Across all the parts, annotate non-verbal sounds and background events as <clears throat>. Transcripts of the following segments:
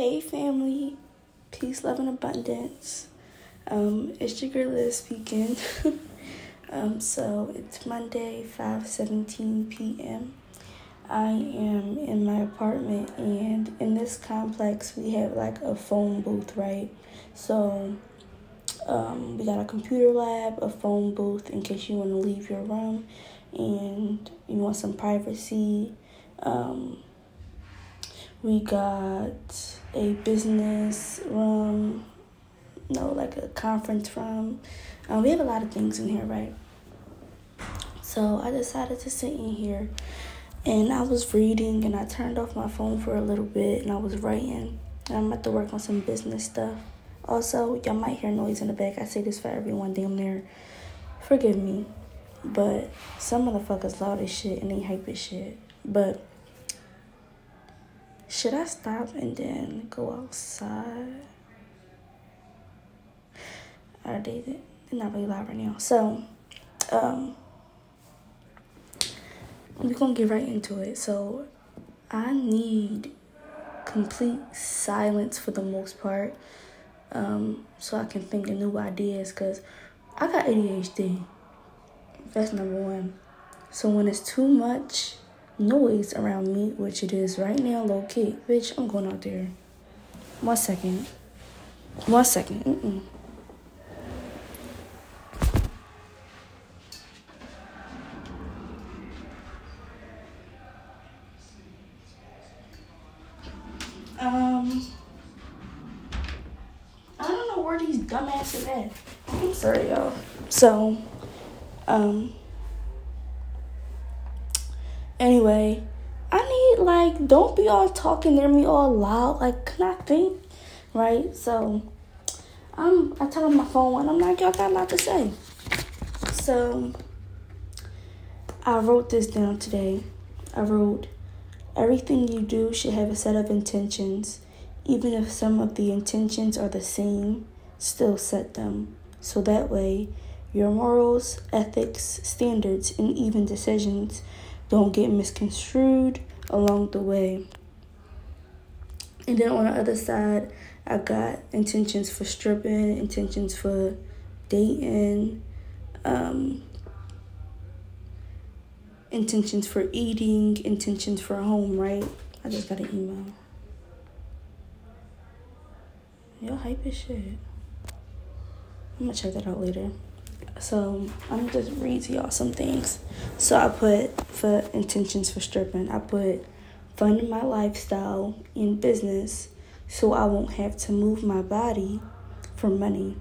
Hey family, peace, love, and abundance. Um, it's your girl Liz speaking. <laughs> um, so it's Monday, five seventeen p.m. I am in my apartment, and in this complex, we have like a phone booth, right? So, um, we got a computer lab, a phone booth in case you want to leave your room and you want some privacy. Um, we got a business room, no, like a conference room. Um, we have a lot of things in here, right? So I decided to sit in here and I was reading and I turned off my phone for a little bit and I was writing. And I'm about to work on some business stuff. Also, y'all might hear noise in the back. I say this for everyone damn near. Forgive me. But some motherfuckers loud as shit and they hype as shit. But should I stop and then go outside? Are they they're not really loud right now. So um we're gonna get right into it. So I need complete silence for the most part. Um, so I can think of new ideas because I got ADHD. That's number one. So when it's too much noise around me, which it is right now, low key, bitch, I'm going out there. One second. One second. Mm-mm. Um, I don't know where these dumbasses at. I'm sorry, y'all. So, um, anyway, I need like don't be all talking near me all loud. Like, can I think? Right? So, I'm I tell him my phone and I'm like, y'all got a lot to say. So, I wrote this down today. I wrote. Everything you do should have a set of intentions. Even if some of the intentions are the same, still set them. So that way, your morals, ethics, standards, and even decisions don't get misconstrued along the way. And then on the other side, I got intentions for stripping, intentions for dating, um, intentions for eating, intentions for home, right? I just got an email. Y'all hype as shit. I'm gonna check that out later. So I'm just read to y'all some things. So I put for intentions for stripping, I put fund my lifestyle in business so I won't have to move my body for money.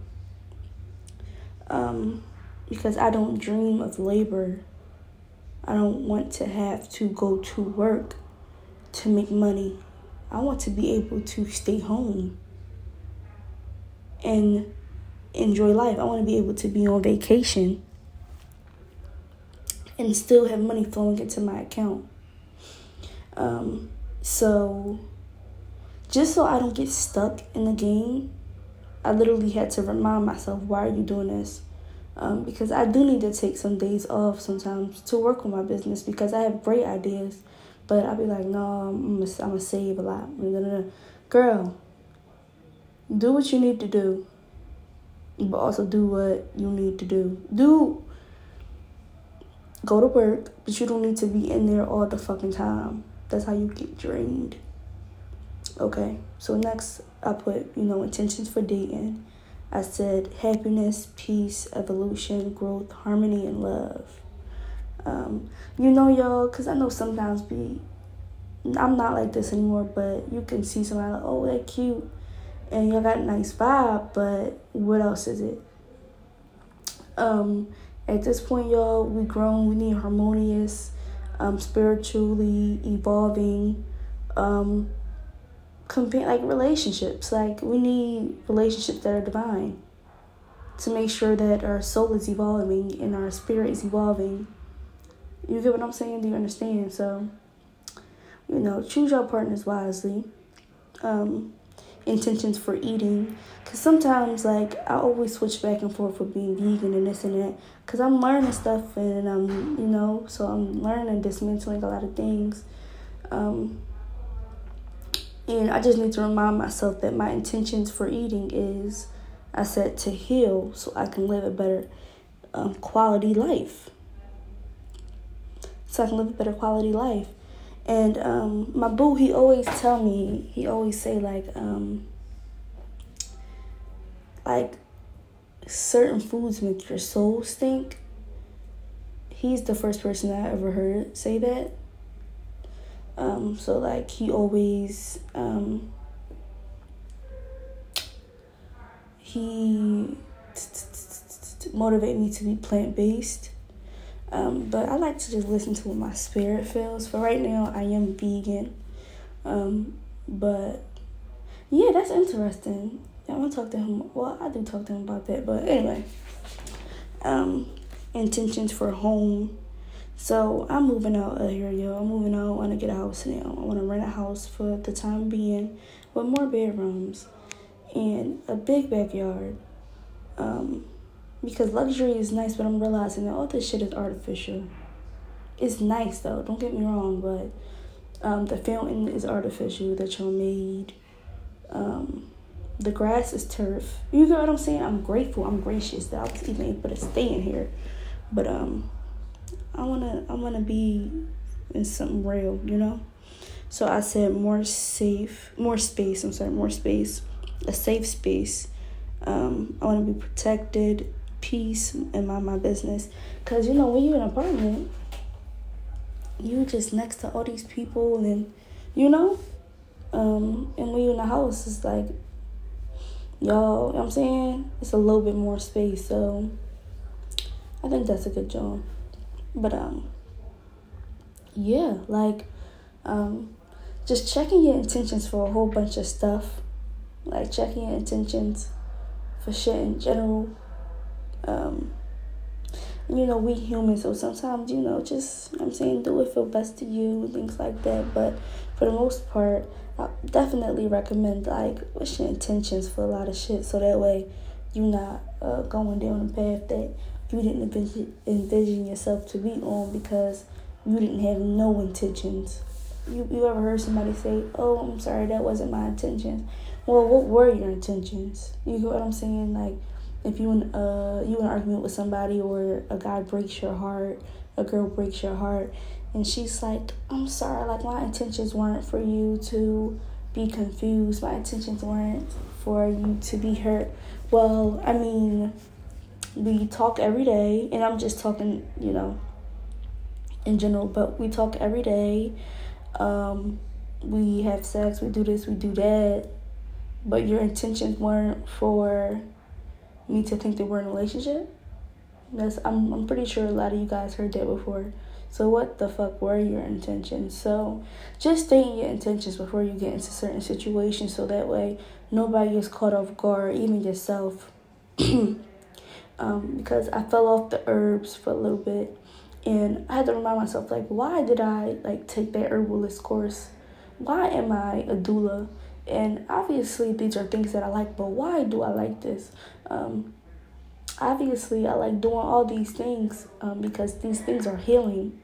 Um, because I don't dream of labor I don't want to have to go to work to make money. I want to be able to stay home and enjoy life. I want to be able to be on vacation and still have money flowing into my account. Um, so, just so I don't get stuck in the game, I literally had to remind myself, why are you doing this? um, because I do need to take some days off sometimes to work on my business because I have great ideas, but I'll be like, no, I'm gonna, I'm gonna save a lot. Girl, do what you need to do, but also do what you need to do. Do go to work, but you don't need to be in there all the fucking time. That's how you get drained. Okay, so next I put, you know, intentions for dating. I said happiness, peace, evolution, growth, harmony, and love. Um, you know, y'all, because I know sometimes be, I'm not like this anymore, but you can see somebody like, oh, that cute, and y'all got nice vibe, but what else is it? Um, at this point, y'all, we grown, we need harmonious, um, spiritually evolving, um, compare like relationships. Like we need relationships that are divine to make sure that our soul is evolving and our spirit is evolving. You get what I'm saying? Do you understand? So, you know, choose your partners wisely. Um, intentions for eating, cause sometimes like I always switch back and forth with being vegan and this and that, cause I'm learning stuff and I'm you know, so I'm learning dismantling a lot of things. Um, And I just need to remind myself that my intentions for eating is, I said, to heal so I can live a better um, quality life. So I can live a better quality life. And um, my boo, he always tell me, he always say like, um, like certain foods make your soul stink. He's the first person I ever heard say that. Um, so like he always um, he motivate me to be plant based. Um, but I like to just listen to what my spirit feels. For right now, I am vegan. Um, but yeah, that's interesting. Yeah, I'm gonna talk to him. Well, I do talk to him about that. But anyway, um, intentions for home so I'm moving out of here, yo. I'm moving out. I want to get a house now. I want to rent a house for the time being with more bedrooms and a big backyard. Um, because luxury is nice, but I'm realizing that all this shit is artificial. It's nice though, don't get me wrong, but um, the fountain is artificial that y'all made. Um, the grass is turf. You know what I'm saying? I'm grateful. I'm gracious that I was even able to stay in here. But um I wanna I wanna be in something real, you know. So I said more safe, more space. I'm sorry, more space, a safe space. Um, I want to be protected, peace, and mind my business. Cause you know when you're in an apartment, you just next to all these people, and you know, um, and when you're in a house, it's like y'all. I'm saying it's a little bit more space. So I think that's a good job. But um yeah, like um just checking your intentions for a whole bunch of stuff. Like checking your intentions for shit in general. Um you know, we humans, so sometimes, you know, just, I'm saying, do it feel best to you and things like that. But for the most part, I definitely recommend, like, what's your intentions for a lot of shit so that way you're not uh, going down a path that you didn't envision, envision yourself to be on because you didn't have no intentions. You, you ever heard somebody say, Oh, I'm sorry, that wasn't my intentions? Well, what were your intentions? You get what I'm saying? Like, if you in, uh, you in an argument with somebody or a guy breaks your heart, a girl breaks your heart, and she's like, I'm sorry, like, my intentions weren't for you to be confused. My intentions weren't for you to be hurt. Well, I mean, we talk every day, and I'm just talking, you know, in general, but we talk every day. Um, we have sex, we do this, we do that, but your intentions weren't for me to think that we're in a relationship. That's I'm I'm pretty sure a lot of you guys heard that before. So what the fuck were your intentions? So just stating your intentions before you get into certain situations so that way nobody gets caught off guard, even yourself. <clears throat> um, because I fell off the herbs for a little bit, and I had to remind myself like, why did I like take that herbalist course? Why am I a doula? And obviously these are things that I like, but why do I like this? Um, obviously I like doing all these things um, because these things are healing.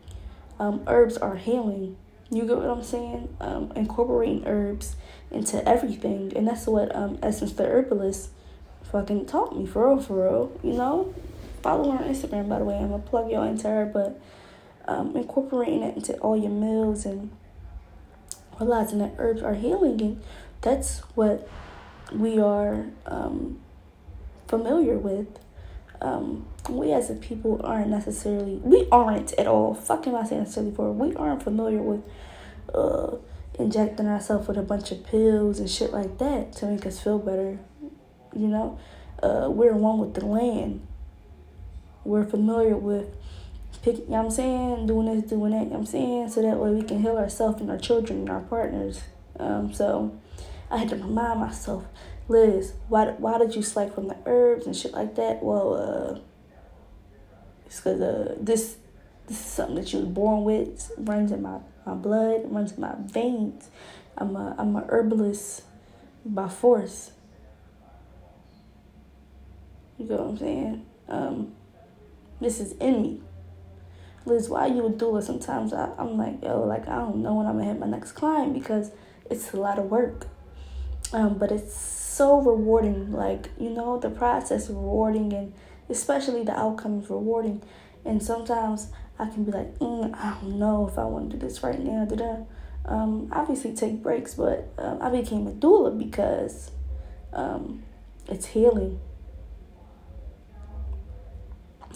Um, herbs are healing. You get what I'm saying? Um, incorporating herbs into everything, and that's what um, Essence the Herbalist fucking taught me for real, for real. You know, follow her on Instagram by the way. I'm gonna plug y'all into her, but um, incorporating it into all your meals and realizing that herbs are healing, and that's what we are um, familiar with. Um, we as a people aren't necessarily we aren't at all. Fucking I saying necessarily for we aren't familiar with uh injecting ourselves with a bunch of pills and shit like that to make us feel better you know, uh, we're one with the land. We're familiar with pick, you know what I'm saying, doing this, doing that, you know I'm saying, so that way we can heal ourselves and our children and our partners. Um, so I had to remind myself, Liz, why why did you slack from the herbs and shit like that? Well, uh, it's because uh, this this is something that you was born with, runs in my, my blood, runs in my veins. I'm a I'm a herbalist by force. You know what I'm saying? Um, this is in me. Liz, why you a doula? Sometimes I, I'm like, yo, like I don't know when I'm gonna have my next client because it's a lot of work. Um, but it's so rewarding. Like, you know, the process is rewarding and especially the outcome is rewarding. And sometimes I can be like, mm, I don't know if I want to do this right now. Da-da. Um, obviously take breaks, but um, I became a doula because um, it's healing.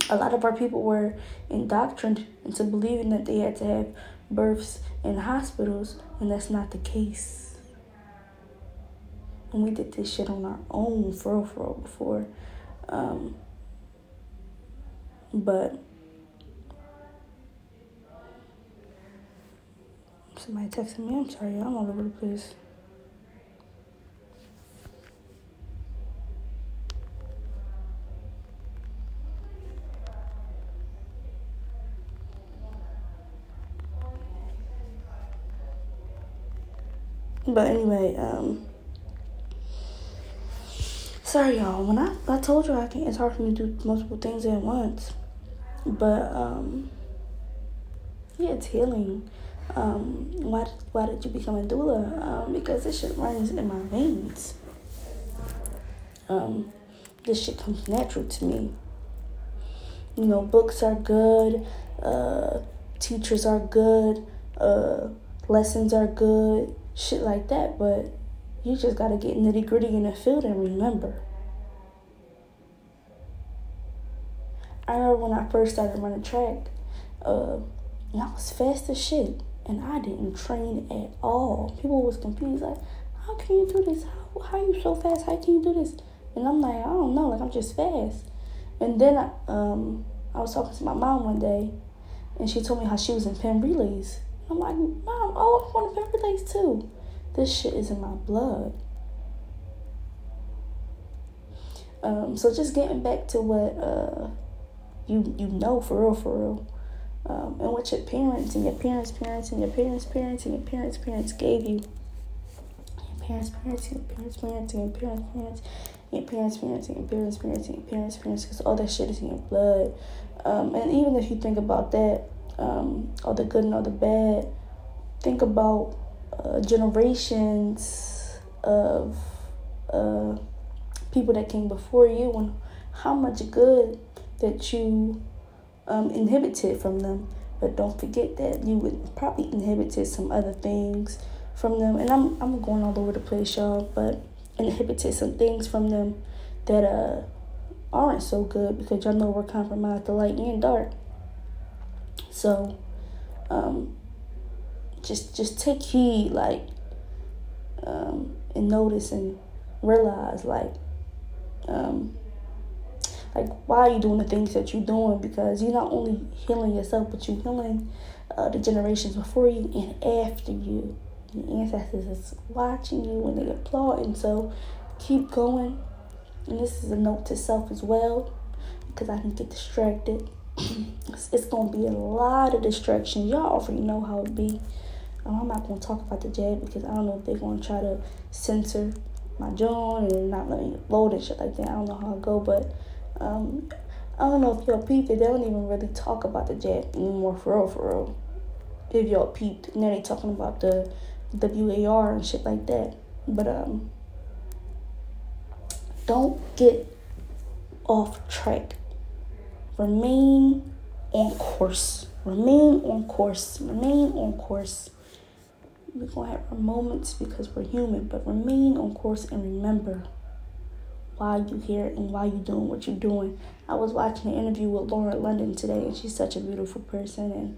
A lot of our people were indoctrined into believing that they had to have births in hospitals, and that's not the case. We did this shit on our own for real, for real before. Um, but somebody texted me. I'm sorry, I'm all over the place. But anyway, um, sorry y'all. When I I told you I can, it's hard for me to do multiple things at once. But um, yeah, it's healing. Um, why why did you become a doula? Um, because this shit runs in my veins. Um, this shit comes natural to me. You know, books are good. Uh, teachers are good. Uh, lessons are good shit like that, but you just gotta get nitty gritty in the field and remember. I remember when I first started running track, uh, and I was fast as shit, and I didn't train at all. People was confused, like, how can you do this? How, how are you so fast? How can you do this? And I'm like, I don't know, like I'm just fast. And then I, um, I was talking to my mom one day, and she told me how she was in Penn Relays. I'm like, Mom, oh, I want to Penn Relays too. This shit is in my blood. Um, so just getting back to what uh, you you know for real, for real, um, and what your parents and your parents' parents and your parents' parents and your parents' parents gave you. Your parents' parents and your parents' parents and your parents' parents your parents' parents and your parents' parents and your parents' parents because all that shit is in your blood. Um, and even if you think about that, um, all the good and all the bad. Think about uh, generations of uh, people that came before you and how much good that you um, inhibited from them. But don't forget that you would probably inhibited some other things from them. And I'm, I'm going all over the place, y'all, but inhibited some things from them that uh, aren't so good because y'all know we're compromised the light and dark. So, um, just just take heed, like, um, and notice and realize, like, um, like why are you doing the things that you're doing? Because you're not only healing yourself, but you're healing uh, the generations before you and after you. The ancestors is watching you and they applaud, and so keep going. And this is a note to self as well, because I can get distracted <clears throat> it's, it's gonna be a lot of distractions. Y'all already know how it be. I'm not gonna talk about the jet because I don't know if they're gonna try to censor my joint and not let me load and shit like that. I don't know how it go, but um, I don't know if y'all peeped it. They don't even really talk about the jet anymore for real, for real. If y'all peeped, now they talking about the WAR and shit like that. But um, don't get off track remain on course. Remain on course. Remain on course. We're going to have our moments because we're human, but remain on course and remember why you're here and why you're doing what you're doing. I was watching an interview with Lauren London today, and she's such a beautiful person, and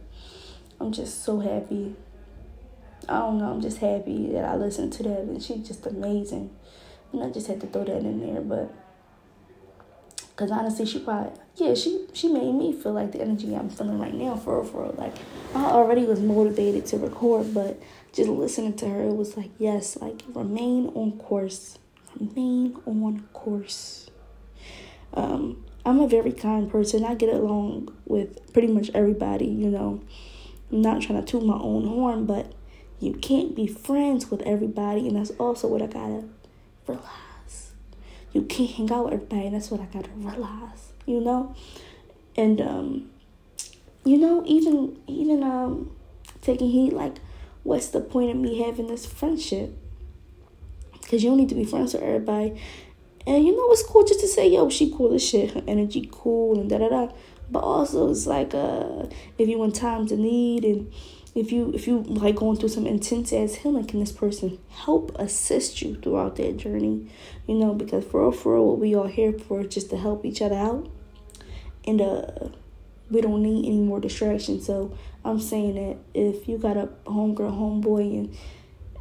I'm just so happy. I don't know, I'm just happy that I listened to that, and she's just amazing. And I just had to throw that in there, but Cause honestly, she probably yeah she she made me feel like the energy I'm feeling right now for real, for real. Like I already was motivated to record, but just listening to her, it was like yes, like remain on course, remain on course. Um, I'm a very kind person. I get along with pretty much everybody. You know, I'm not trying to toot my own horn, but you can't be friends with everybody, and that's also what I gotta realize you can't hang out with everybody. And that's what I gotta realize, you know. And um, you know, even even um, taking heat like what's the point of me having this friendship? Because you don't need to be friends with everybody. And you know, it's cool just to say, yo, she cool as shit. Her energy cool and da da da. But also, it's like uh, if you in times of need and if you if you like going through some intense ass healing, can this person help assist you throughout that journey? You know, because for real, for real, what we all here for just to help each other out, and uh, we don't need any more distractions. So I'm saying that if you got a homegirl, homeboy, and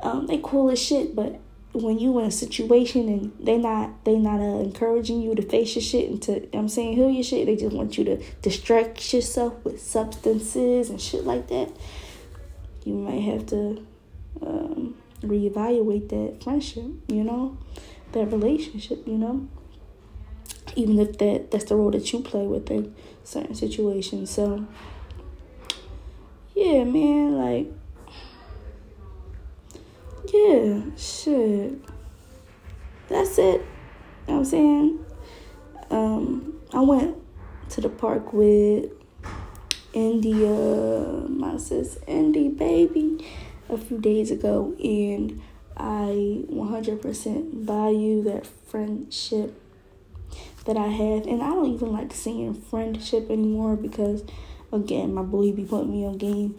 um, they cool as shit, but when you in a situation and they not they not uh, encouraging you to face your shit and to I'm saying heal your shit, they just want you to distract yourself with substances and shit like that you might have to um, reevaluate that friendship, you know, that relationship, you know, even if that that's the role that you play within certain situations. So, yeah, man, like, yeah, shit. That's it. You know what I'm saying? Um, I went to the park with India, my sis Indy baby, a few days ago, and I 100% value that friendship that I have, and I don't even like saying friendship anymore because, again, my boy be putting me on game.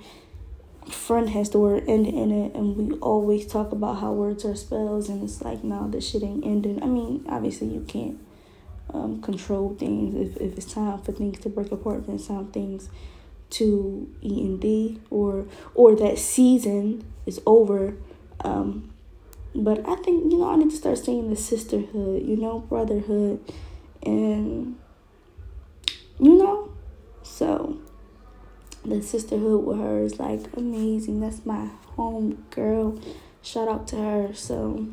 Friend has the word end in it, and we always talk about how words are spells, and it's like, no, this shit ain't ending. I mean, obviously, you can't um, control things. If, if it's time for things to break apart, then some things to E and D or or that season is over. Um, but I think you know I need to start seeing the sisterhood, you know, brotherhood, and you know, so sisterhood with her is like amazing. That's my home girl. Shout out to her. So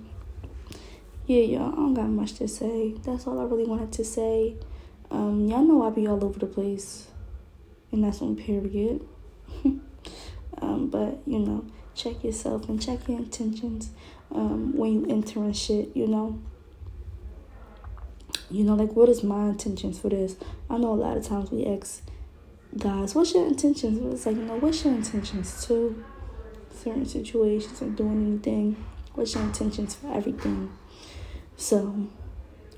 yeah, y'all, I don't got much to say. That's all I really wanted to say. Um, y'all know I be all over the place and that's on period. <laughs> um, but you know, check yourself and check your intentions um, when you entering shit. You know. You know, like what is my intentions for this? I know a lot of times we ask guys, "What's your intentions?" But it's like, you know, what's your intentions to certain situations or doing anything? What's your intentions for everything? So,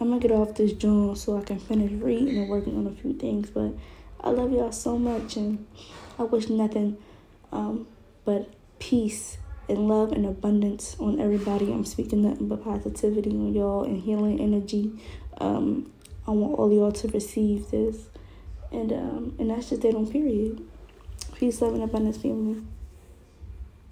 I'm gonna get off this joint so I can finish reading and working on a few things, but. I love y'all so much, and I wish nothing um, but peace and love and abundance on everybody. I'm speaking nothing but positivity on y'all and healing energy. Um, I want all y'all to receive this, and um, and that's just that on period. Peace, love, and abundance, family.